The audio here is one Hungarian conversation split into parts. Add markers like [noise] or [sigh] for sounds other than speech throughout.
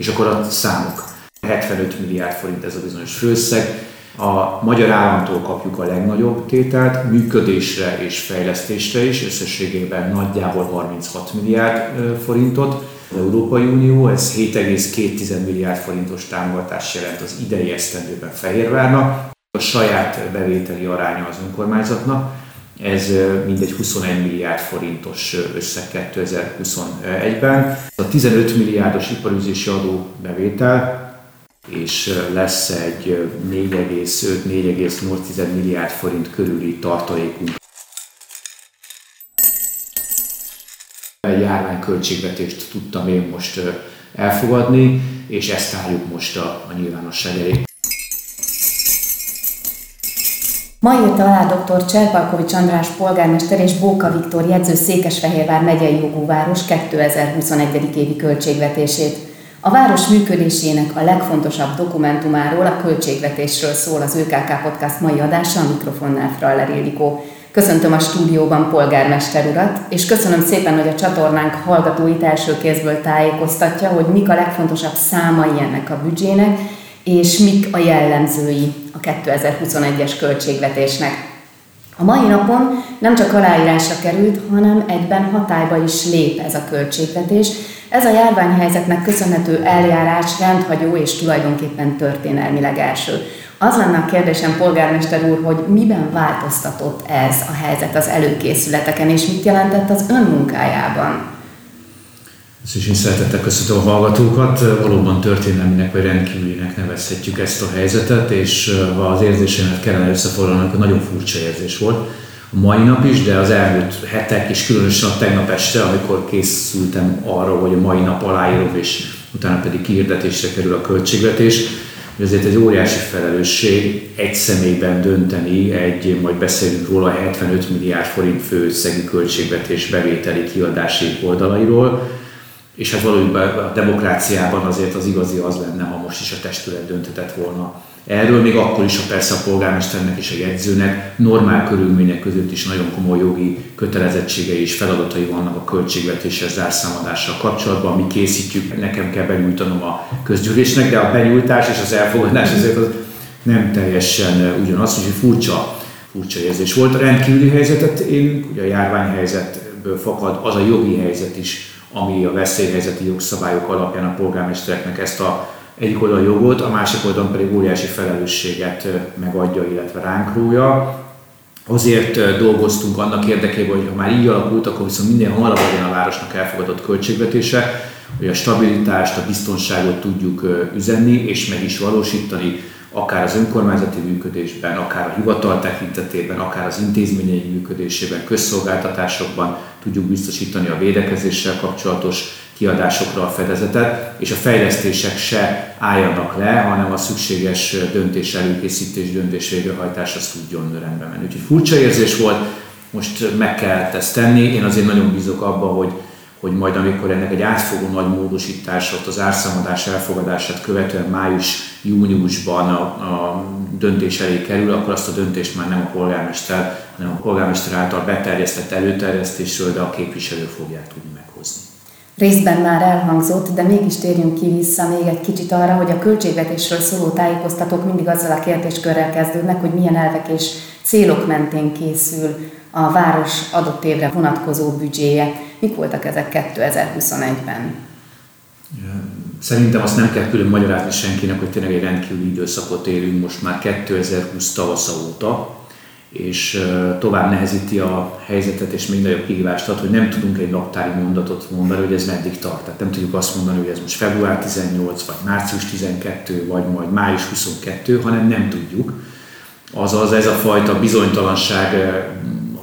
És akkor a számok. 75 milliárd forint ez a bizonyos főszeg. A magyar államtól kapjuk a legnagyobb tételt, működésre és fejlesztésre is, összességében nagyjából 36 milliárd forintot. Az Európai Unió, ez 7,2 milliárd forintos támogatást jelent az idei esztendőben Fehérvárnak. A saját bevételi aránya az önkormányzatnak, ez mindegy 21 milliárd forintos összeg 2021-ben. A 15 milliárdos iparüzési adó bevétel, és lesz egy 4,5-4,8 milliárd forint körüli tartalékunk. Egy járványköltségvetést tudtam én most elfogadni, és ezt álljuk most a, a nyilvánosság elé. Ma írta alá dr. Cserpalkovics András polgármester és Bóka Viktor jegyző Székesfehérvár megyei jogú város 2021. évi költségvetését. A város működésének a legfontosabb dokumentumáról, a költségvetésről szól az ÖKK Podcast mai adása, a mikrofonnál Fraller Ildikó. Köszöntöm a stúdióban polgármester urat, és köszönöm szépen, hogy a csatornánk hallgatóit első kézből tájékoztatja, hogy mik a legfontosabb számai ennek a büdzsének, és mik a jellemzői a 2021-es költségvetésnek. A mai napon nem csak aláírásra került, hanem egyben hatályba is lép ez a költségvetés. Ez a járványhelyzetnek köszönhető eljárás rendhagyó és tulajdonképpen történelmileg első. Az lenne a kérdésem, polgármester úr, hogy miben változtatott ez a helyzet az előkészületeken, és mit jelentett az ön munkájában? Ezt is én szeretettel köszöntöm a hallgatókat. Valóban történelminek vagy rendkívülinek nevezhetjük ezt a helyzetet, és ha az érzésemet kellene összefoglalni, akkor nagyon furcsa érzés volt. A mai nap is, de az elmúlt hetek, és különösen a tegnap este, amikor készültem arra, hogy a mai nap aláírom, és utána pedig kihirdetésre kerül a költségvetés, hogy ezért egy óriási felelősség egy személyben dönteni egy, majd beszélünk róla, 75 milliárd forint főösszegű költségvetés bevételi kiadási oldalairól, és hát valójában a demokráciában azért az igazi az lenne, ha most is a testület döntetett volna. Erről még akkor is, ha persze a polgármesternek és a jegyzőnek normál körülmények között is nagyon komoly jogi kötelezettségei és feladatai vannak a költségvetéssel zárszámadással kapcsolatban. Mi készítjük, nekem kell benyújtanom a közgyűlésnek, de a benyújtás és az elfogadás azért az nem teljesen ugyanaz, úgyhogy furcsa, furcsa érzés volt. A rendkívüli helyzetet én, ugye a járványhelyzetből fakad az a jogi helyzet is, ami a veszélyhelyzeti jogszabályok alapján a polgármestereknek ezt a egyik oldal jogot, a másik oldalon pedig óriási felelősséget megadja, illetve ránk rója. Azért dolgoztunk annak érdekében, hogy ha már így alakult, akkor viszont minden hamarabb legyen a városnak elfogadott költségvetése, hogy a stabilitást, a biztonságot tudjuk üzenni és meg is valósítani, akár az önkormányzati működésben, akár a hivatal tekintetében, akár az intézményei működésében, közszolgáltatásokban tudjuk biztosítani a védekezéssel kapcsolatos kiadásokra a fedezetet, és a fejlesztések se álljanak le, hanem a szükséges döntés előkészítés, döntés végrehajtás az tudjon rendbe menni. Úgyhogy furcsa érzés volt, most meg kellett ezt tenni. Én azért nagyon bízok abba, hogy hogy majd amikor ennek egy átfogó nagy módosításot, az árszámadás elfogadását követően május-júniusban a, a döntés elé kerül, akkor azt a döntést már nem a polgármester, hanem a polgármester által beterjesztett előterjesztésről, de a képviselő fogják tudni meghozni. Részben már elhangzott, de mégis térjünk ki vissza még egy kicsit arra, hogy a költségvetésről szóló tájékoztatók mindig azzal a kérdéskörrel kezdődnek, hogy milyen elvek és célok mentén készül a város adott évre vonatkozó büdzséje. Mik voltak ezek 2021-ben? Szerintem azt nem kell külön magyarázni senkinek, hogy tényleg egy rendkívüli időszakot élünk most már 2020 tavasza óta, és tovább nehezíti a helyzetet, és még nagyobb kihívást ad, hogy nem tudunk egy naptári mondatot mondani, hogy ez meddig tart. Tehát nem tudjuk azt mondani, hogy ez most február 18, vagy március 12, vagy majd május 22, hanem nem tudjuk. Azaz ez a fajta bizonytalanság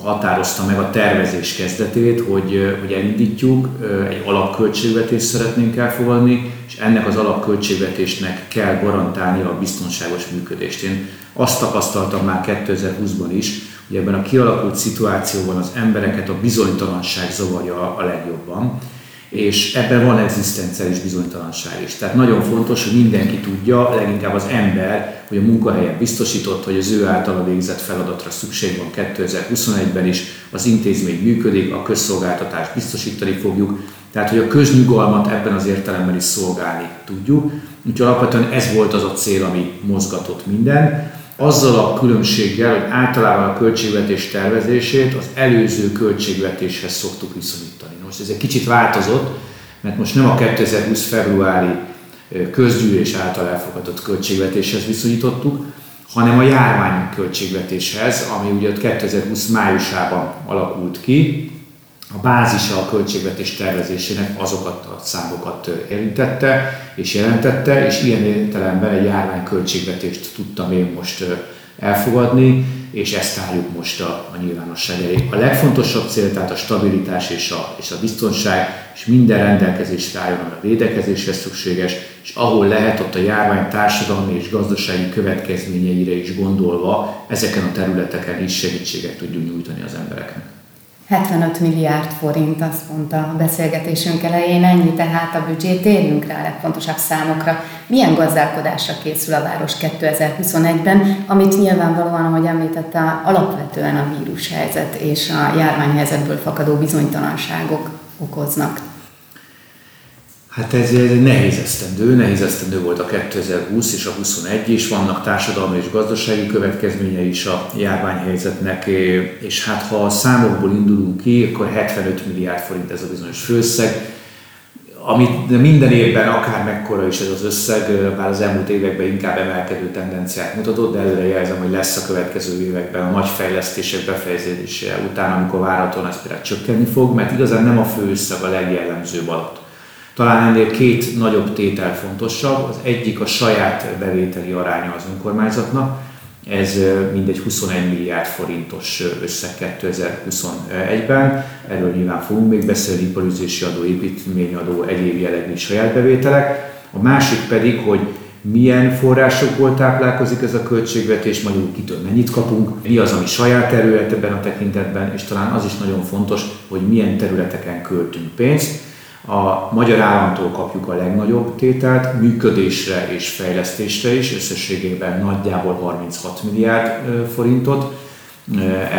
határozta meg a tervezés kezdetét, hogy, hogy elindítjuk, egy alapköltségvetést szeretnénk elfogadni, és ennek az alapköltségvetésnek kell garantálni a biztonságos működést. Én azt tapasztaltam már 2020-ban is, hogy ebben a kialakult szituációban az embereket a bizonytalanság zavarja a legjobban, és ebben van egzisztenciális bizonytalanság is. Tehát nagyon fontos, hogy mindenki tudja, leginkább az ember, hogy a munkahelyen biztosított, hogy az ő általa végzett feladatra szükség van 2021-ben is, az intézmény működik, a közszolgáltatást biztosítani fogjuk, tehát hogy a köznyugalmat ebben az értelemben is szolgálni tudjuk. Úgyhogy alapvetően ez volt az a cél, ami mozgatott minden. Azzal a különbséggel, hogy általában a költségvetés tervezését az előző költségvetéshez szoktuk viszonyítani. Most ez egy kicsit változott, mert most nem a 2020 februári közgyűlés által elfogadott költségvetéshez viszonyítottuk, hanem a járvány költségvetéshez, ami ugye 2020 májusában alakult ki, a bázisa a költségvetés tervezésének azokat a számokat érintette és jelentette, és ilyen értelemben egy járvány költségvetést tudtam én most elfogadni, és ezt álljuk most a, a nyilvánosság elé. A legfontosabb cél tehát a stabilitás és a, és a biztonság, és minden rendelkezésre álljon, a védekezésre szükséges, és ahol lehet, ott a járvány társadalmi és gazdasági következményeire is gondolva, ezeken a területeken is segítséget tudjunk nyújtani az embereknek. 75 milliárd forint, azt mondta a beszélgetésünk elején, ennyi tehát a büdzsé. Térjünk rá a legfontosabb számokra. Milyen gazdálkodásra készül a város 2021-ben, amit nyilvánvalóan, ahogy említette, alapvetően a vírushelyzet és a járványhelyzetből fakadó bizonytalanságok okoznak. Hát ez egy nehéz esztendő, nehéz esztendő volt a 2020 és a 21 is, vannak társadalmi és gazdasági következményei is a járványhelyzetnek, és hát ha a számokból indulunk ki, akkor 75 milliárd forint ez a bizonyos főszeg, amit minden évben akár mekkora is ez az összeg, bár az elmúlt években inkább emelkedő tendenciát mutatott, de előre jelzem, hogy lesz a következő években a nagy fejlesztések befejezése után, amikor várhatóan ez például csökkenni fog, mert igazán nem a főösszeg a legjellemzőbb alatt. Talán ennél két nagyobb tétel fontosabb. Az egyik a saját bevételi aránya az önkormányzatnak. Ez mindegy 21 milliárd forintos összeg 2021-ben. Erről nyilván fogunk még beszélni, iparüzési adó, építményadó, egyéb jellegű saját bevételek. A másik pedig, hogy milyen forrásokból táplálkozik ez a költségvetés, magyarul kitől mennyit kapunk, mi az, ami saját terület ebben a tekintetben, és talán az is nagyon fontos, hogy milyen területeken költünk pénzt. A magyar államtól kapjuk a legnagyobb tételt, működésre és fejlesztésre is, összességében nagyjából 36 milliárd forintot.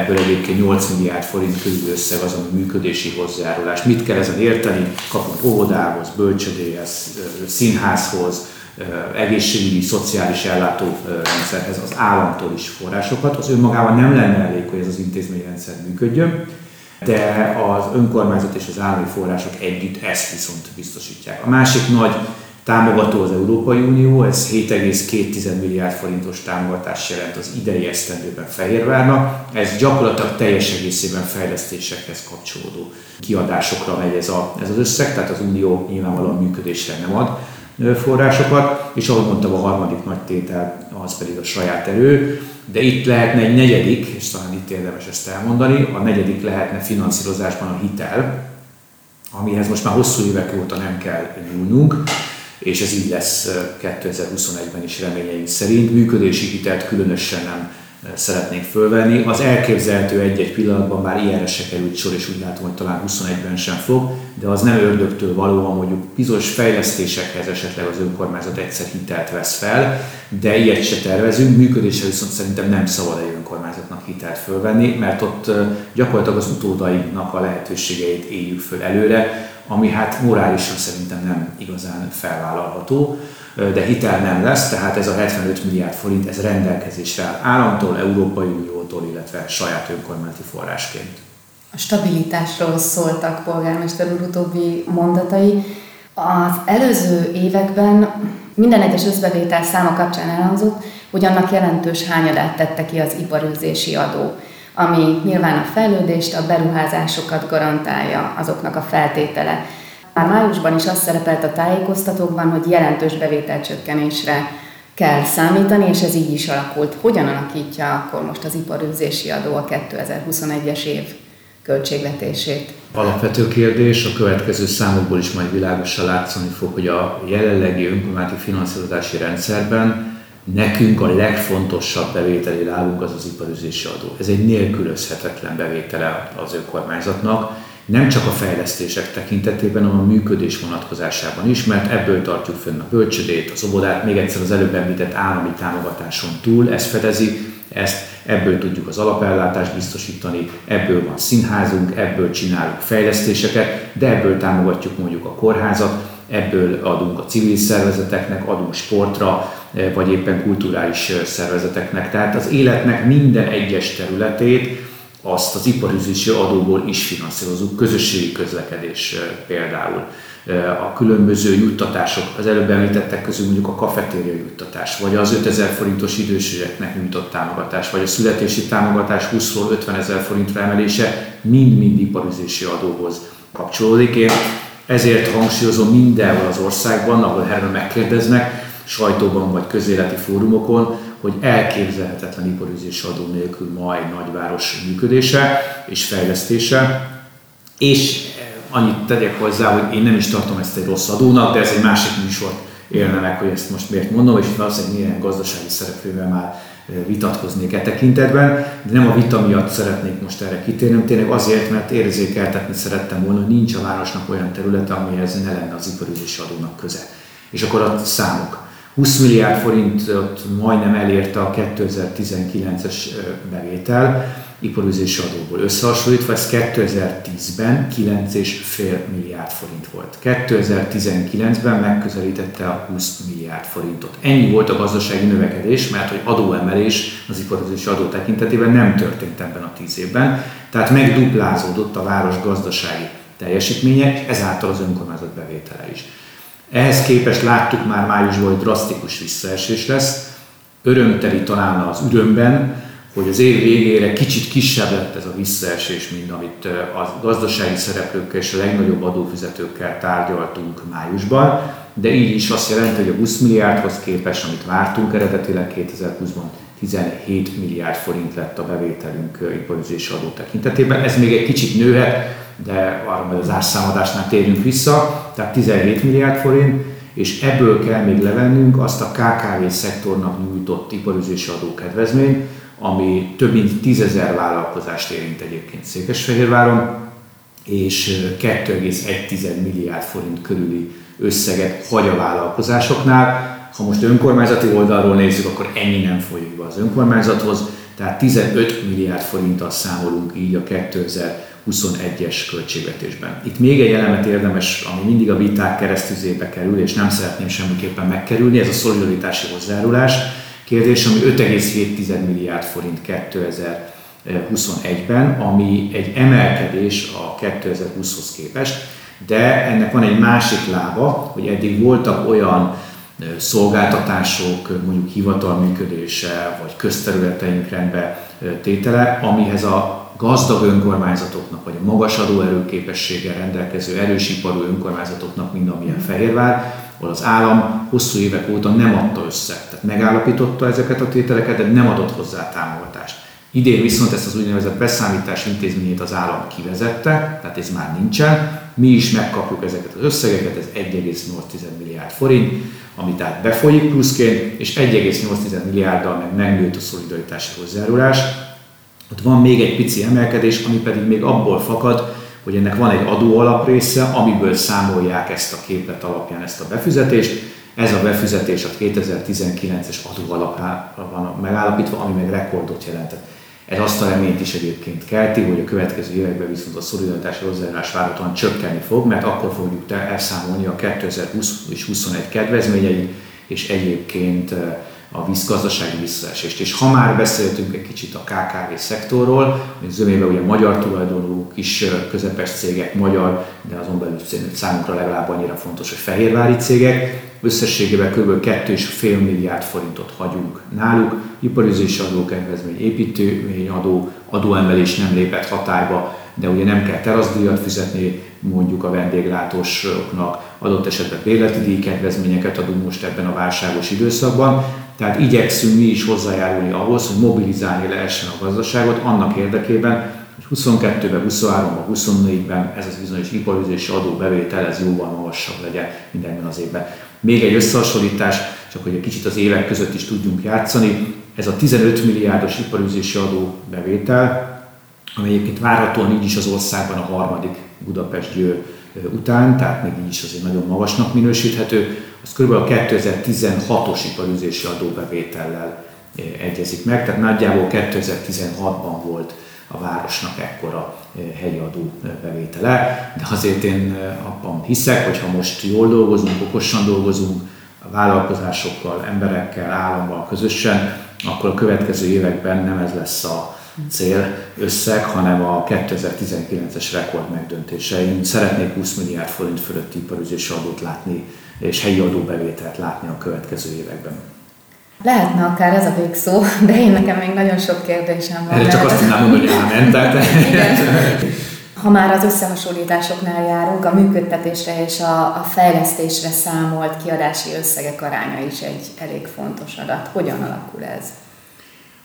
Ebből egyébként 8 milliárd forint körül összeg az a működési hozzájárulás. Mit kell ezen érteni? Kapunk óvodához, bölcsödéhez, színházhoz, egészségügyi, szociális ellátórendszerhez, az államtól is forrásokat. Az önmagában nem lenne elég, hogy ez az intézményrendszer működjön de az önkormányzat és az állami források együtt ezt viszont biztosítják. A másik nagy támogató az Európai Unió, ez 7,2 milliárd forintos támogatást jelent az idei esztendőben Fehérvárnak. Ez gyakorlatilag teljes egészében fejlesztésekhez kapcsolódó kiadásokra megy ez, a, ez az összeg, tehát az Unió nyilvánvalóan működésre nem ad forrásokat, és ahogy mondtam, a harmadik nagy tétel az pedig a saját erő, de itt lehetne egy negyedik, és talán itt érdemes ezt elmondani, a negyedik lehetne finanszírozásban a hitel, amihez most már hosszú évek óta nem kell nyúlnunk, és ez így lesz 2021-ben is reményeink szerint. Működési hitelt különösen nem szeretnénk fölvenni. Az elképzelhető egy-egy pillanatban már ilyenre se került sor, és úgy látom, hogy talán 21-ben sem fog, de az nem ördögtől való, mondjuk bizonyos fejlesztésekhez esetleg az önkormányzat egyszer hitelt vesz fel, de ilyet se tervezünk. Működésre viszont szerintem nem szabad egy önkormányzatnak hitelt fölvenni, mert ott gyakorlatilag az utódainak a lehetőségeit éljük föl előre, ami hát morálisan szerintem nem igazán felvállalható de hitel nem lesz, tehát ez a 75 milliárd forint, ez rendelkezésre áll államtól, Európai Uniótól, illetve saját önkormányzati forrásként. A stabilitásról szóltak polgármester úr utóbbi mondatai. Az előző években minden egyes összbevétel száma kapcsán elhangzott, hogy annak jelentős hányadát tette ki az iparőzési adó, ami nyilván a fejlődést, a beruházásokat garantálja, azoknak a feltétele. Már májusban is azt szerepelt a tájékoztatókban, hogy jelentős bevételcsökkenésre kell számítani, és ez így is alakult. Hogyan alakítja akkor most az iparűzési adó a 2021-es év költségvetését? Alapvető kérdés, a következő számokból is majd világosan látszani fog, hogy a jelenlegi önkormányzati finanszírozási rendszerben nekünk a legfontosabb bevételi lábunk az az iparüzési adó. Ez egy nélkülözhetetlen bevétele az önkormányzatnak, nem csak a fejlesztések tekintetében, hanem a működés vonatkozásában is, mert ebből tartjuk fönn a bölcsödét, az óvodát, még egyszer az előbb említett állami támogatáson túl, ez fedezi, ezt, ebből tudjuk az alapellátást biztosítani, ebből van színházunk, ebből csinálunk fejlesztéseket, de ebből támogatjuk mondjuk a kórházat, ebből adunk a civil szervezeteknek, adunk sportra, vagy éppen kulturális szervezeteknek. Tehát az életnek minden egyes területét azt az iparüzési adóból is finanszírozunk, közösségi közlekedés például a különböző juttatások, az előbb említettek közül mondjuk a kafetéria juttatás, vagy az 5000 forintos idősűeknek nyújtott támogatás, vagy a születési támogatás 20-ról 50 ezer forintra emelése mind-mind iparüzési adóhoz kapcsolódik. Én ezért hangsúlyozom mindenhol az országban, ahol erről megkérdeznek, sajtóban vagy közéleti fórumokon, hogy elképzelhetetlen iparüzési adó nélkül majd nagyváros működése és fejlesztése, és annyit tegyek hozzá, hogy én nem is tartom ezt egy rossz adónak, de ez egy másik műsor élne meg, hogy ezt most miért mondom, és valószínűleg milyen gazdasági szereplővel már vitatkoznék e tekintetben, de nem a vita miatt szeretnék most erre kitérni, tényleg azért, mert érzékeltetni szerettem volna, hogy nincs a városnak olyan területe, amihez ne lenne az iparüzési adónak köze. És akkor a számok. 20 milliárd forintot majdnem elérte a 2019-es bevétel, iparüzési adóból összehasonlítva, ez 2010-ben 9,5 milliárd forint volt. 2019-ben megközelítette a 20 milliárd forintot. Ennyi volt a gazdasági növekedés, mert hogy adóemelés az iparüzési adó tekintetében nem történt ebben a 10 évben, tehát megduplázódott a város gazdasági teljesítménye, ezáltal az önkormányzat bevétele is. Ehhez képest láttuk már májusban, hogy drasztikus visszaesés lesz, örömteli talán az ürömben, hogy az év végére kicsit kisebb lett ez a visszaesés, mint amit a gazdasági szereplőkkel és a legnagyobb adófizetőkkel tárgyaltunk májusban, de így is azt jelenti, hogy a 20 milliárdhoz képest, amit vártunk eredetileg 2020-ban, 17 milliárd forint lett a bevételünk iparüzési adó tekintetében. Ez még egy kicsit nőhet, de arra majd az árszámadásnál térjünk vissza, tehát 17 milliárd forint, és ebből kell még levennünk azt a KKV szektornak nyújtott iparüzési adókedvezményt, ami több mint tízezer vállalkozást érint egyébként Székesfehérváron, és 2,1 milliárd forint körüli összeget hagy a vállalkozásoknál. Ha most önkormányzati oldalról nézzük, akkor ennyi nem folyik be az önkormányzathoz, tehát 15 milliárd forinttal számolunk így a 2021-es költségvetésben. Itt még egy elemet érdemes, ami mindig a viták keresztüzébe kerül, és nem szeretném semmiképpen megkerülni, ez a szolidaritási hozzájárulás kérdés, ami 5,7 milliárd forint 2021-ben, ami egy emelkedés a 2020-hoz képest, de ennek van egy másik lába, hogy eddig voltak olyan szolgáltatások, mondjuk hivatal működése, vagy közterületeink rendbe tétele, amihez a gazdag önkormányzatoknak, vagy a magas adóerőképességgel rendelkező erősiparú önkormányzatoknak, mint amilyen Fehérvár, ahol az állam hosszú évek óta nem adta össze. Tehát megállapította ezeket a tételeket, de nem adott hozzá támogatást. Idén viszont ezt az úgynevezett beszámítás intézményét az állam kivezette, tehát ez már nincsen. Mi is megkapjuk ezeket az összegeket, ez 1,8 milliárd forint, ami tehát befolyik pluszként, és 1,8 milliárddal meg megnőtt a szolidaritási hozzájárulás. Ott van még egy pici emelkedés, ami pedig még abból fakad, hogy ennek van egy adó része, amiből számolják ezt a képlet alapján ezt a befizetést. Ez a befizetés a 2019-es adó alapján van megállapítva, ami meg rekordot jelentett. Ez azt a reményt is egyébként kelti, hogy a következő években viszont a szolidaritási hozzájárulás várhatóan csökkenni fog, mert akkor fogjuk elszámolni a 2020 és 2021 kedvezményeit, és egyébként a vízgazdasági visszaesést. És ha már beszéltünk egy kicsit a KKV szektorról, hogy zömében ugye magyar tulajdonú kis közepes cégek, magyar, de azon belül számunkra legalább annyira fontos, hogy fehérvári cégek, összességében kb. 2,5 milliárd forintot hagyunk náluk, iparüzési adókedvezmény, építőményadó, adóemelés nem lépett hatályba, de ugye nem kell teraszdíjat fizetni mondjuk a vendéglátósoknak, adott esetben bérleti díjkedvezményeket adunk most ebben a válságos időszakban, tehát igyekszünk mi is hozzájárulni ahhoz, hogy mobilizálni lehessen a gazdaságot annak érdekében, hogy 22-ben, 23-ban, 24-ben ez az bizonyos iparüzési adóbevétel ez jóval magasabb legyen mindenben az évben. Még egy összehasonlítás, csak hogy egy kicsit az évek között is tudjunk játszani, ez a 15 milliárdos iparüzési adóbevétel, ami egyébként várhatóan így is az országban a harmadik Budapest győr után, tehát még így is azért nagyon magasnak minősíthető, az kb. a 2016-os iparüzési adóbevétellel egyezik meg. Tehát nagyjából 2016-ban volt a városnak ekkora hegyi adó bevétele, de azért én abban hiszek, hogy ha most jól dolgozunk, okosan dolgozunk, a vállalkozásokkal, emberekkel, állammal közösen, akkor a következő években nem ez lesz a cél összeg, hanem a 2019-es rekord megdöntése. Én szeretnék 20 milliárd forint fölötti iparüzési adót látni, és helyi adóbevételt látni a következő években. Lehetne akár ez a végszó, de én nekem még nagyon sok kérdésem van. Erre csak azt tudnám mondani, hogy ámen, tehát... Ha már az összehasonlításoknál járunk, a működtetésre és a, a fejlesztésre számolt kiadási összegek aránya is egy elég fontos adat. Hogyan alakul ez?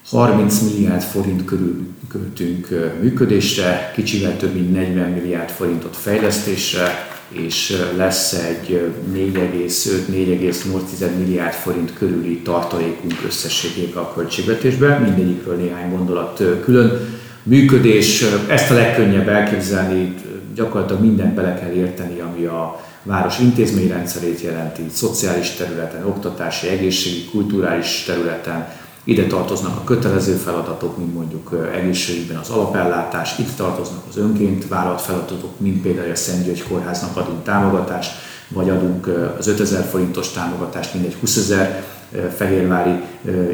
30 milliárd forint körül költünk működésre, kicsivel több mint 40 milliárd forintot fejlesztésre, és lesz egy 4,5-4,8 milliárd forint körüli tartalékunk összességében a költségvetésben, mindegyikről néhány gondolat külön. Működés, ezt a legkönnyebb elképzelni, gyakorlatilag mindent bele kell érteni, ami a város intézményrendszerét jelenti, szociális területen, oktatási, egészségi, kulturális területen, ide tartoznak a kötelező feladatok, mint mondjuk egészségügyben az alapellátás, itt tartoznak az önként vállalt feladatok, mint például a Szent György Kórháznak adunk támogatást, vagy adunk az 5000 forintos támogatást, mindegy 20 ezer fehérvári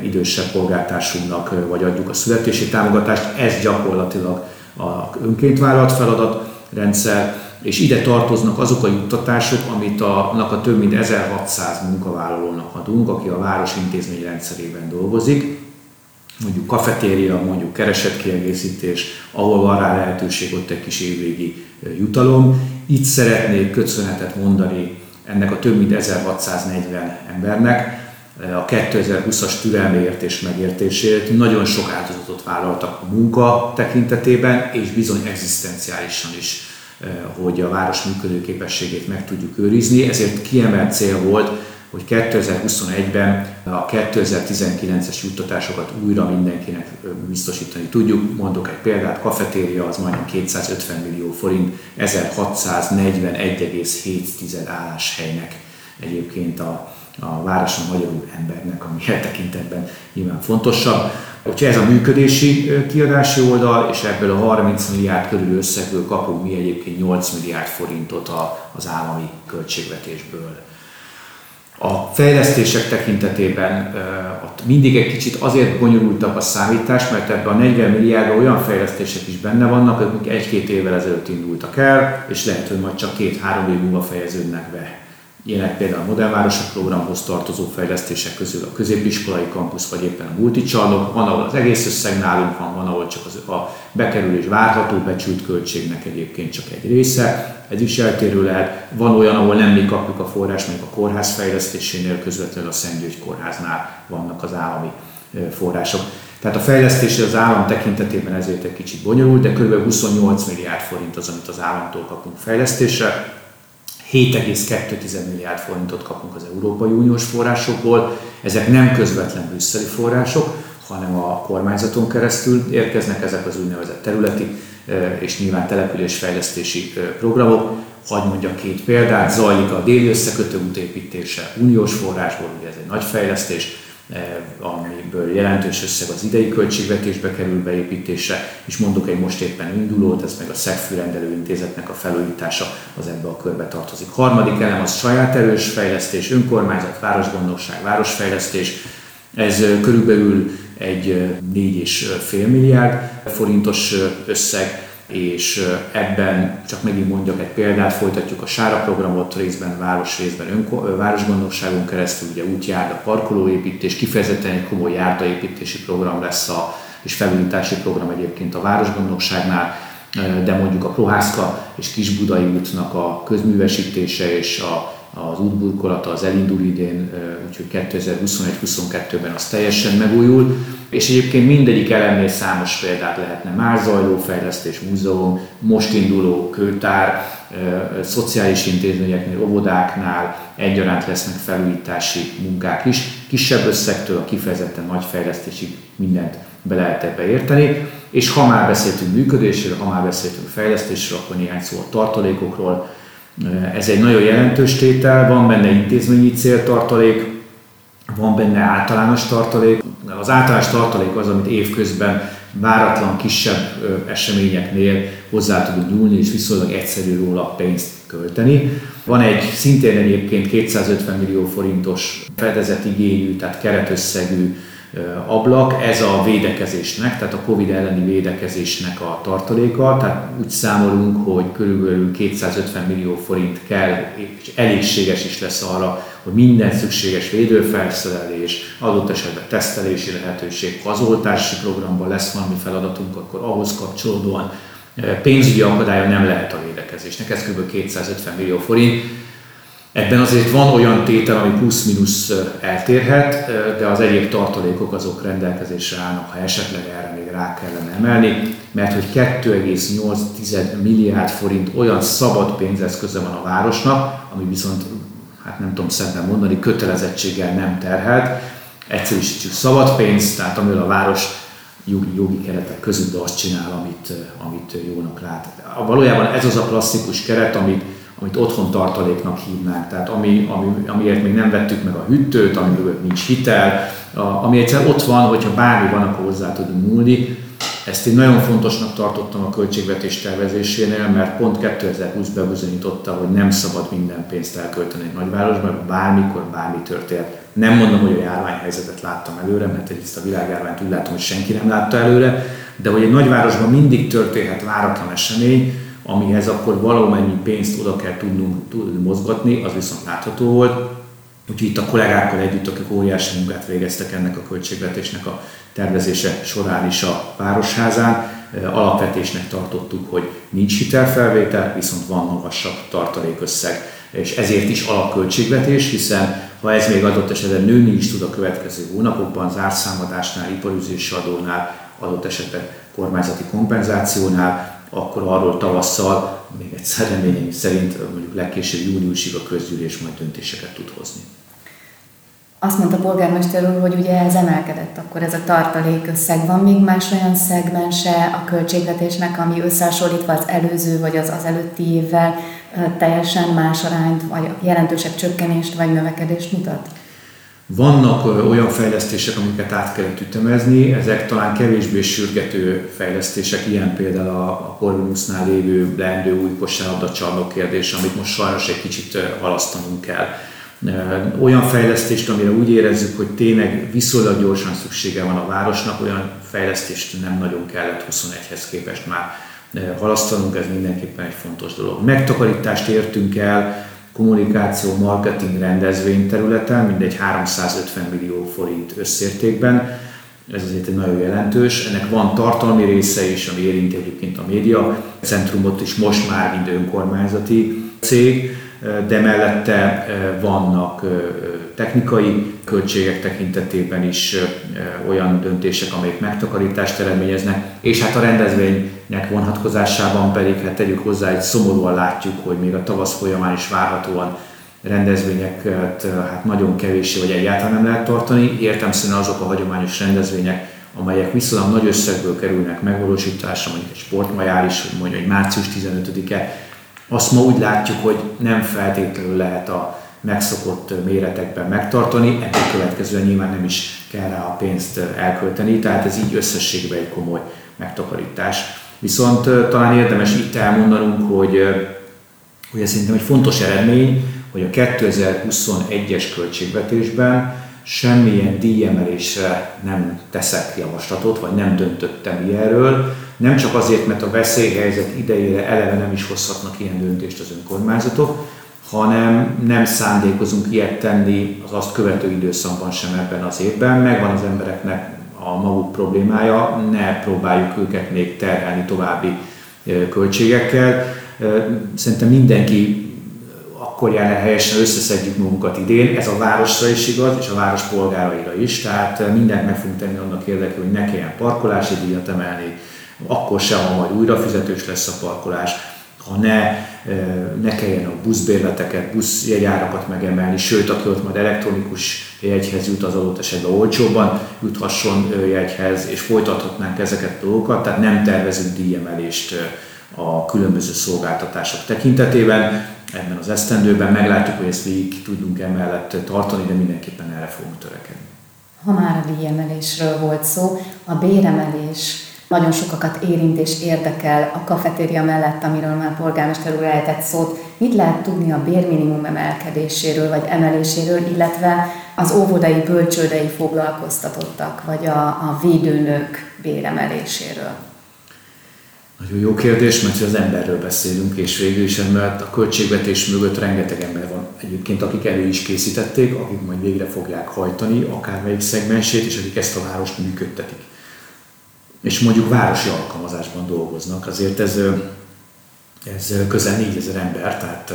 idősebb polgártársunknak, vagy adjuk a születési támogatást. Ez gyakorlatilag a önként vállalt feladatrendszer, és ide tartoznak azok a juttatások, amit a, annak a több mint 1600 munkavállalónak adunk, aki a város intézmény rendszerében dolgozik, mondjuk kafetéria, mondjuk keresetkiegészítés, ahol van rá lehetőség, ott egy kis évvégi jutalom. Itt szeretnék köszönetet mondani ennek a több mint 1640 embernek, a 2020-as türelméért és megértésért nagyon sok áldozatot vállaltak a munka tekintetében, és bizony egzisztenciálisan is Eh, hogy a város működőképességét meg tudjuk őrizni. Ezért kiemelt cél volt, hogy 2021-ben a 2019-es juttatásokat újra mindenkinek biztosítani tudjuk. Mondok egy példát, kafetéria az majdnem 250 millió forint, 1641,7 álláshelynek egyébként a, a városon magyarul embernek, ami e tekintetben nyilván fontosabb. Hogyha ez a működési kiadási oldal, és ebből a 30 milliárd körül összegből kapunk mi egyébként 8 milliárd forintot az állami költségvetésből. A fejlesztések tekintetében ott mindig egy kicsit azért bonyolultabb a számítás, mert ebben a 40 milliárdban olyan fejlesztések is benne vannak, amik egy-két évvel ezelőtt indultak el, és lehet, hogy majd csak két-három év múlva fejeződnek be. Ilyenek például a Modern Városok programhoz tartozó fejlesztések közül a középiskolai kampusz, vagy éppen a multicsarnok. Van, ahol az egész összeg nálunk van, van, ahol csak az, a bekerülés várható becsült költségnek egyébként csak egy része. Ez is eltérő lehet. Van olyan, ahol nem mi kapjuk a forrás, mondjuk a kórház fejlesztésénél, közvetlenül a Szentgyörgy kórháznál vannak az állami források. Tehát a fejlesztés az állam tekintetében ezért egy kicsit bonyolult, de kb. 28 milliárd forint az, amit az államtól kapunk fejlesztésre 7,2 milliárd forintot kapunk az Európai Uniós forrásokból. Ezek nem közvetlen brüsszeli források, hanem a kormányzaton keresztül érkeznek ezek az úgynevezett területi és nyilván településfejlesztési programok. Hagy mondjak két példát, zajlik a déli összekötő útépítése uniós forrásból, ugye ez egy nagy fejlesztés, amiből jelentős összeg az idei költségvetésbe kerül beépítése, és mondok egy most éppen indulót, ez meg a Szegfűrendelő Intézetnek a felújítása, az ebbe a körbe tartozik. Harmadik elem az saját erős fejlesztés, önkormányzat, városgondosság, városfejlesztés, ez eh, körülbelül egy 4,5 eh, milliárd forintos összeg, és ebben csak megint mondjak egy példát, folytatjuk a Sára programot részben város, részben önko, városgondosságon keresztül, ugye útjárda, parkolóépítés, kifejezetten egy komoly járdaépítési program lesz a, és felújítási program egyébként a városgondosságnál, de mondjuk a Prohászka és Kisbudai útnak a közművesítése és a az útburkolata az elindul idén, úgyhogy 2021-22-ben az teljesen megújul, és egyébként mindegyik elemnél számos példát lehetne. Már zajló fejlesztés múzeum, most induló kőtár, szociális intézményeknél, óvodáknál egyaránt lesznek felújítási munkák is. Kisebb összegtől a kifejezetten nagy fejlesztésig mindent be lehet ebbe érteni. És ha már beszéltünk működésről, ha már beszéltünk fejlesztésről, akkor néhány szó a tartalékokról, ez egy nagyon jelentős tétel, van benne intézményi céltartalék, van benne általános tartalék, Az általános tartalék az, amit évközben váratlan kisebb eseményeknél hozzá tudunk nyúlni, és viszonylag egyszerű róla pénzt költeni. Van egy szintén egyébként 250 millió forintos fedezetigényű, tehát keretösszegű ablak, ez a védekezésnek, tehát a Covid elleni védekezésnek a tartaléka, tehát úgy számolunk, hogy körülbelül 250 millió forint kell, és elégséges is lesz arra, hogy minden szükséges védőfelszerelés, adott esetben tesztelési lehetőség, az oltási programban lesz valami feladatunk, akkor ahhoz kapcsolódóan pénzügyi akadálya nem lehet a védekezésnek, ez kb. 250 millió forint. Ebben azért van olyan tétel, ami plusz-minusz eltérhet, de az egyéb tartalékok azok rendelkezésre állnak, ha esetleg erre még rá kellene emelni, mert hogy 2,8 milliárd forint olyan szabad pénzeszköze van a városnak, ami viszont, hát nem tudom szebben mondani, kötelezettséggel nem terhelt, egyszerűsítsük szabad pénzt, tehát amivel a város jogi, jogi keretek között azt csinál, amit, amit jónak lát. Valójában ez az a klasszikus keret, amit amit otthon tartaléknak hívnánk, tehát ami, ami, amiért még nem vettük meg a hűtőt, amiből nincs hitel, a, ami egyszer ott van, hogyha bármi van, akkor hozzá tudunk múlni. Ezt én nagyon fontosnak tartottam a költségvetés tervezésénél, mert pont 2020 bebizonyította, hogy nem szabad minden pénzt elkölteni egy nagyvárosban, bármikor bármi történt. Nem mondom, hogy a járványhelyzetet láttam előre, mert ezt a világjárványt úgy látom, hogy senki nem látta előre, de hogy egy nagyvárosban mindig történhet váratlan esemény, amihez akkor valamennyi pénzt oda kell tudnunk tudni mozgatni, az viszont látható volt. Úgyhogy itt a kollégákkal együtt, akik óriási munkát végeztek ennek a költségvetésnek a tervezése során is a Városházán, alapvetésnek tartottuk, hogy nincs hitelfelvétel, viszont van magasabb tartalékösszeg, és ezért is alapköltségvetés, hiszen ha ez még adott esetben nőni is tud a következő hónapokban, zárszámadásnál, iparüzési adónál, adott esetben kormányzati kompenzációnál, akkor arról tavasszal, még egyszer reményeim szerint mondjuk legkésőbb júniusig a közgyűlés majd döntéseket tud hozni. Azt mondta a polgármester úr, hogy ugye ez emelkedett, akkor ez a tartalék összeg. Van még más olyan szegmense a költségvetésnek, ami összehasonlítva az előző vagy az az előtti évvel teljesen más arányt, vagy jelentősebb csökkenést vagy növekedést mutat? Vannak olyan fejlesztések, amiket át kellett ütemezni, ezek talán kevésbé sürgető fejlesztések, ilyen például a, a Corvinusnál lévő leendő új kosárlabda kérdés, amit most sajnos egy kicsit halasztanunk kell. Olyan fejlesztést, amire úgy érezzük, hogy tényleg viszonylag gyorsan szüksége van a városnak, olyan fejlesztést nem nagyon kellett 21-hez képest már halasztanunk, ez mindenképpen egy fontos dolog. Megtakarítást értünk el, kommunikáció, marketing rendezvény területen, mindegy 350 millió forint összértékben. Ez azért egy nagyon jelentős. Ennek van tartalmi része is, ami érinti egyébként a média centrumot is most már, mint önkormányzati cég de mellette eh, vannak eh, technikai költségek tekintetében is olyan döntések, amelyek megtakarítást eredményeznek, és hát a rendezvénynek vonatkozásában pedig, hát tegyük hozzá, egy szomorúan látjuk, hogy még a tavasz folyamán is várhatóan rendezvényeket hát nagyon kevéssé vagy egyáltalán nem lehet tartani. Értem szerint azok a hagyományos rendezvények, amelyek viszonylag nagy összegből kerülnek megvalósításra, mondjuk egy sportmajár is, mondjuk egy március 15-e, azt ma úgy látjuk, hogy nem feltétlenül lehet a megszokott méretekben megtartani, ebből következően nyilván nem is kell rá a pénzt elkölteni, tehát ez így összességben egy komoly megtakarítás. Viszont talán érdemes itt elmondanunk, hogy, hogy ez szerintem egy fontos eredmény, hogy a 2021-es költségvetésben semmilyen díjemelésre nem teszek javaslatot, vagy nem döntöttem ilyenről, nem csak azért, mert a veszélyhelyzet idejére eleve nem is hozhatnak ilyen döntést az önkormányzatok, hanem nem szándékozunk ilyet tenni az azt követő időszakban sem ebben az évben. Megvan az embereknek a maguk problémája, ne próbáljuk őket még terhelni további költségekkel. Szerintem mindenki akkor jár helyesen összeszedjük magunkat idén. Ez a városra is igaz, és a város polgáraira is. Tehát mindent meg fogunk tenni annak érdekében, hogy ne kelljen parkolási díjat emelni, akkor sem, ha majd újra fizetős lesz a parkolás, ha ne, ne kelljen a buszbérleteket, buszjegyárakat megemelni, sőt, aki ott majd elektronikus jegyhez jut, az adott esetben olcsóban juthasson jegyhez, és folytathatnánk ezeket a dolgokat, tehát nem tervezünk díjemelést a különböző szolgáltatások tekintetében. Ebben az esztendőben meglátjuk, hogy ezt végig tudunk emellett tartani, de mindenképpen erre fogunk törekedni. Ha már a díjemelésről volt szó, a béremelés nagyon sokakat érint és érdekel a kafetéria mellett, amiről már polgármester úr eltett szót. Mit lehet tudni a bérminimum emelkedéséről vagy emeléséről, illetve az óvodai, bölcsődei foglalkoztatottak, vagy a, a védőnők béremeléséről? Nagyon jó kérdés, mert az emberről beszélünk, és végül is emellett a költségvetés mögött rengeteg ember van egyébként, akik elő is készítették, akik majd végre fogják hajtani akármelyik szegmensét, és akik ezt a várost működtetik. És mondjuk városi alkalmazásban dolgoznak, azért ez, ez közel 4000 ember, tehát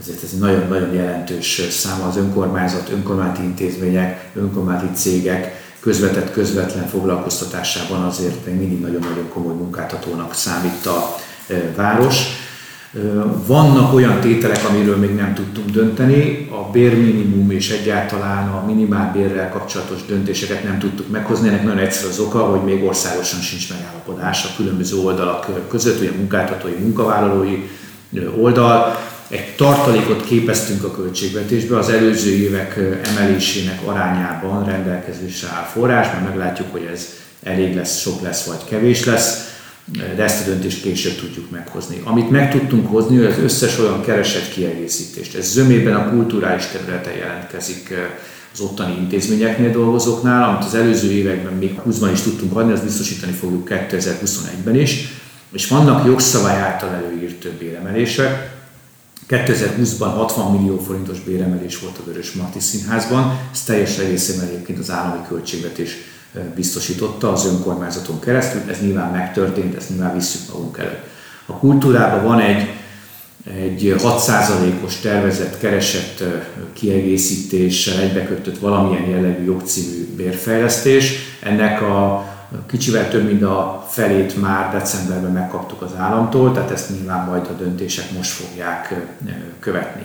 azért ez egy nagyon-nagyon jelentős száma az önkormányzat, önkormányzati intézmények, önkormányzati cégek, közvetett, közvetlen foglalkoztatásában azért még mindig nagyon-nagyon komoly munkáltatónak számít a város. Vannak olyan tételek, amiről még nem tudtunk dönteni, a bérminimum és egyáltalán a minimálbérrel kapcsolatos döntéseket nem tudtuk meghozni. Ennek nagyon egyszerű az oka, hogy még országosan sincs megállapodás a különböző oldalak között, ugye munkáltatói, munkavállalói oldal. Egy tartalékot képeztünk a költségvetésbe, az előző évek emelésének arányában rendelkezésre áll forrás, mert meglátjuk, hogy ez elég lesz, sok lesz vagy kevés lesz, de ezt a döntést később tudjuk meghozni. Amit meg tudtunk hozni, hogy az összes olyan keresett kiegészítést. Ez zömében a kulturális területen jelentkezik az ottani intézményeknél dolgozóknál, amit az előző években még 20-ban is tudtunk adni, azt biztosítani fogjuk 2021-ben is. És vannak jogszabály által előírt béremelések, 2020-ban 60 millió forintos béremelés volt a Vörös Marti Színházban, ez teljes egészében egyébként az állami költségvetés biztosította az önkormányzaton keresztül, ez nyilván megtörtént, ezt nyilván visszük magunk előtt. A kultúrában van egy, egy 6%-os tervezett, keresett kiegészítéssel egybekötött valamilyen jellegű jogcímű bérfejlesztés. Ennek a Kicsivel több, mint a felét már decemberben megkaptuk az államtól, tehát ezt nyilván majd a döntések most fogják követni.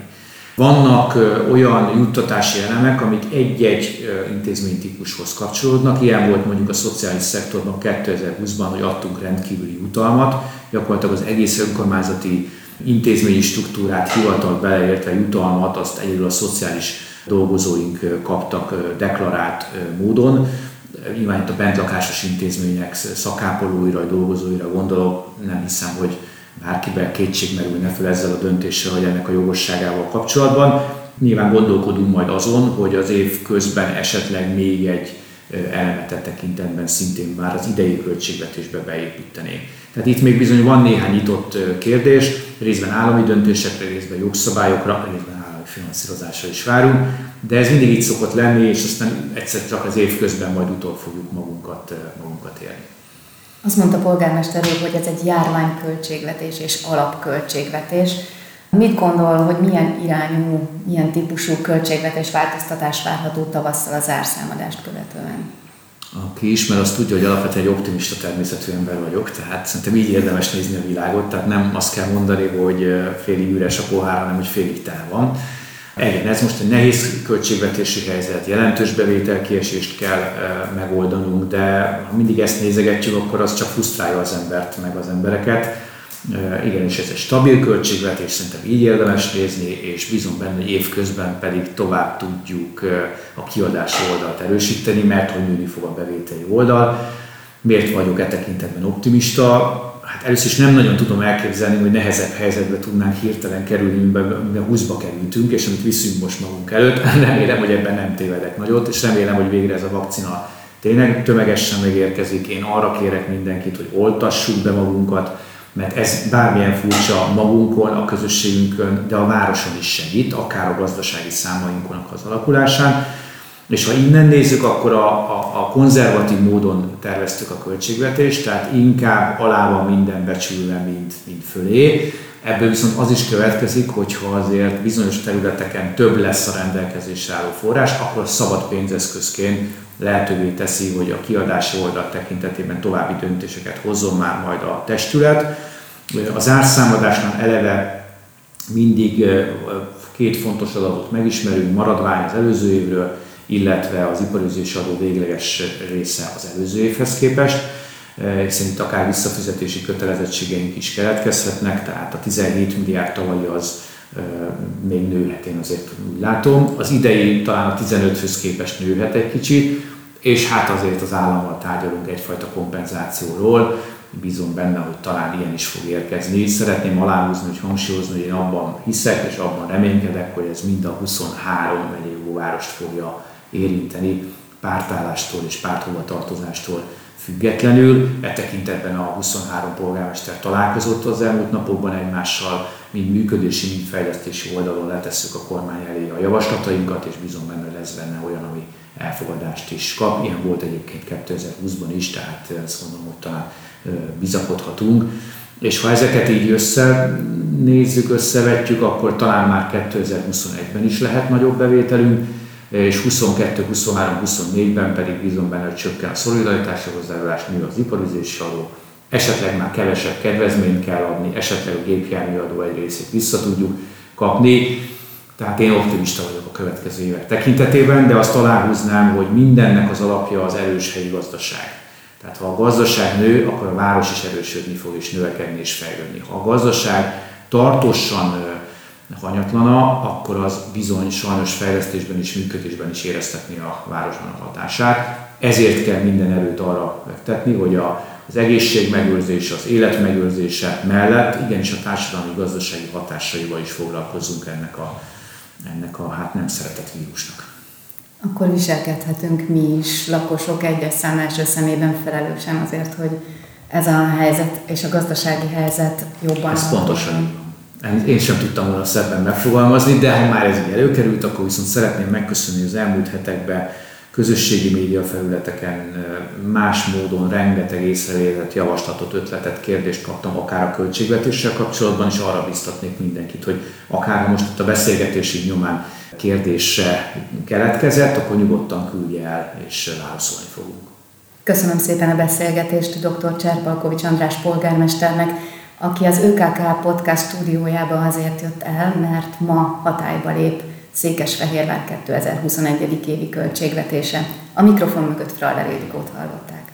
Vannak olyan juttatási elemek, amik egy-egy intézménytípushoz kapcsolódnak. Ilyen volt mondjuk a szociális szektorban 2020-ban, hogy adtunk rendkívüli jutalmat. Gyakorlatilag az egész önkormányzati intézményi struktúrát, hivatal beleértve jutalmat, azt egyedül a szociális dolgozóink kaptak deklarált módon nyilván itt a bentlakásos intézmények szakápolóira, dolgozóira gondolok, nem hiszem, hogy bárkiben kétség merülne fel ezzel a döntéssel, hogy ennek a jogosságával kapcsolatban. Nyilván gondolkodunk majd azon, hogy az év közben esetleg még egy elemet e tekintetben szintén már az idei költségvetésbe beépítenénk. Tehát itt még bizony van néhány nyitott kérdés, részben állami döntésekre, részben jogszabályokra, részben állami finanszírozásra is várunk, de ez mindig így szokott lenni, és aztán egyszer csak az év közben majd utol fogjuk magunkat, magunkat érni. Azt mondta a polgármester úr, hogy ez egy járványköltségvetés és alapköltségvetés. Mit gondol, hogy milyen irányú, milyen típusú költségvetés változtatás várható tavasszal az árszámadást követően? Aki ismer, az tudja, hogy alapvetően egy optimista természetű ember vagyok, tehát szerintem így érdemes nézni a világot, tehát nem azt kell mondani, hogy félig üres a pohár, hanem hogy félig tele van. Igen, ez most egy nehéz költségvetési helyzet, jelentős bevételkiesést kell megoldanunk, de ha mindig ezt nézegetjük, akkor az csak frusztrálja az embert, meg az embereket. Igen, és ez egy stabil költségvetés, szerintem így érdemes nézni, és bízom benne, hogy évközben pedig tovább tudjuk a kiadási oldalt erősíteni, mert hogy nőni fog a bevételi oldal. Miért vagyok e tekintetben optimista? Hát először is nem nagyon tudom elképzelni, hogy nehezebb helyzetbe tudnánk hirtelen kerülni, mivel 20-ba kerültünk, és amit viszünk most magunk előtt. [laughs] Remélem, hogy ebben nem tévedek nagyot, és remélem, hogy végre ez a vakcina tényleg tömegesen megérkezik. Én arra kérek mindenkit, hogy oltassuk be magunkat, mert ez bármilyen furcsa magunkon, a közösségünkön, de a városon is segít, akár a gazdasági számainkon az alakulásán és ha innen nézzük, akkor a, a, a konzervatív módon terveztük a költségvetést, tehát inkább alá van minden becsülve, mint, mint fölé. Ebből viszont az is következik, hogyha azért bizonyos területeken több lesz a rendelkezésre álló forrás, akkor szabad pénzeszközként lehetővé teszi, hogy a kiadási oldal tekintetében további döntéseket hozzon már majd a testület. Az árszámadásnál eleve mindig két fontos adatot megismerünk, maradvány az előző évről, illetve az iparüzési adó végleges része az előző évhez képest, hiszen itt akár visszafizetési kötelezettségeink is keletkezhetnek, tehát a 17 milliárd tavalyi az még nőhet, én azért úgy látom. Az idei talán a 15-höz képest nőhet egy kicsit, és hát azért az állammal tárgyalunk egyfajta kompenzációról, bízom benne, hogy talán ilyen is fog érkezni. Szeretném aláhúzni, hogy hangsúlyozni, hogy én abban hiszek, és abban reménykedek, hogy ez mind a 23 megyei várost fogja érinteni pártállástól és párthovatartozástól függetlenül. E tekintetben a 23 polgármester találkozott az elmúlt napokban egymással, mind működési, mind fejlesztési oldalon letesszük a kormány elé a javaslatainkat, és bízom benne, hogy lesz benne olyan, ami elfogadást is kap. Ilyen volt egyébként 2020-ban is, tehát ezt mondom, hogy talán bizakodhatunk. És ha ezeket így összenézzük, összevetjük, akkor talán már 2021-ben is lehet nagyobb bevételünk, és 22, 23, 24-ben pedig bízom benne, hogy csökken a szolidaritásra hozzájárulás, nő az iparüzési adó, esetleg már kevesebb kedvezményt kell adni, esetleg a gépjárműadó egy részét vissza tudjuk kapni. Tehát én optimista vagyok a következő évek tekintetében, de azt aláhúznám, hogy mindennek az alapja az erős helyi gazdaság. Tehát ha a gazdaság nő, akkor a város is erősödni fog, és növekedni és fejlődni. Ha a gazdaság tartósan hanyatlana, akkor az bizony sajnos fejlesztésben és működésben is éreztetni a városban a hatását. Ezért kell minden erőt arra megtetni, hogy a, az egészség megőrzése, az élet megőrzése mellett igenis a társadalmi gazdasági hatásaival is foglalkozunk ennek a, ennek a hát nem szeretett vírusnak. Akkor viselkedhetünk mi is, lakosok egyes szám első szemében felelősen azért, hogy ez a helyzet és a gazdasági helyzet jobban. Ez pontosan én sem tudtam volna szebben megfogalmazni, de ha már ez így előkerült, akkor viszont szeretném megköszönni az elmúlt hetekben közösségi média felületeken más módon rengeteg észrevételt, javaslatot, ötletet, kérdést kaptam, akár a költségvetéssel kapcsolatban, és arra biztatnék mindenkit, hogy akár most itt a beszélgetésig nyomán kérdése keletkezett, akkor nyugodtan küldje el, és válaszolni fogunk. Köszönöm szépen a beszélgetést dr. Cserpalkovics András polgármesternek, aki az ÖKK podcast stúdiójába azért jött el, mert ma hatályba lép Székesfehérvár 2021. évi költségvetése. A mikrofon mögött Fraller Ildikót hallották.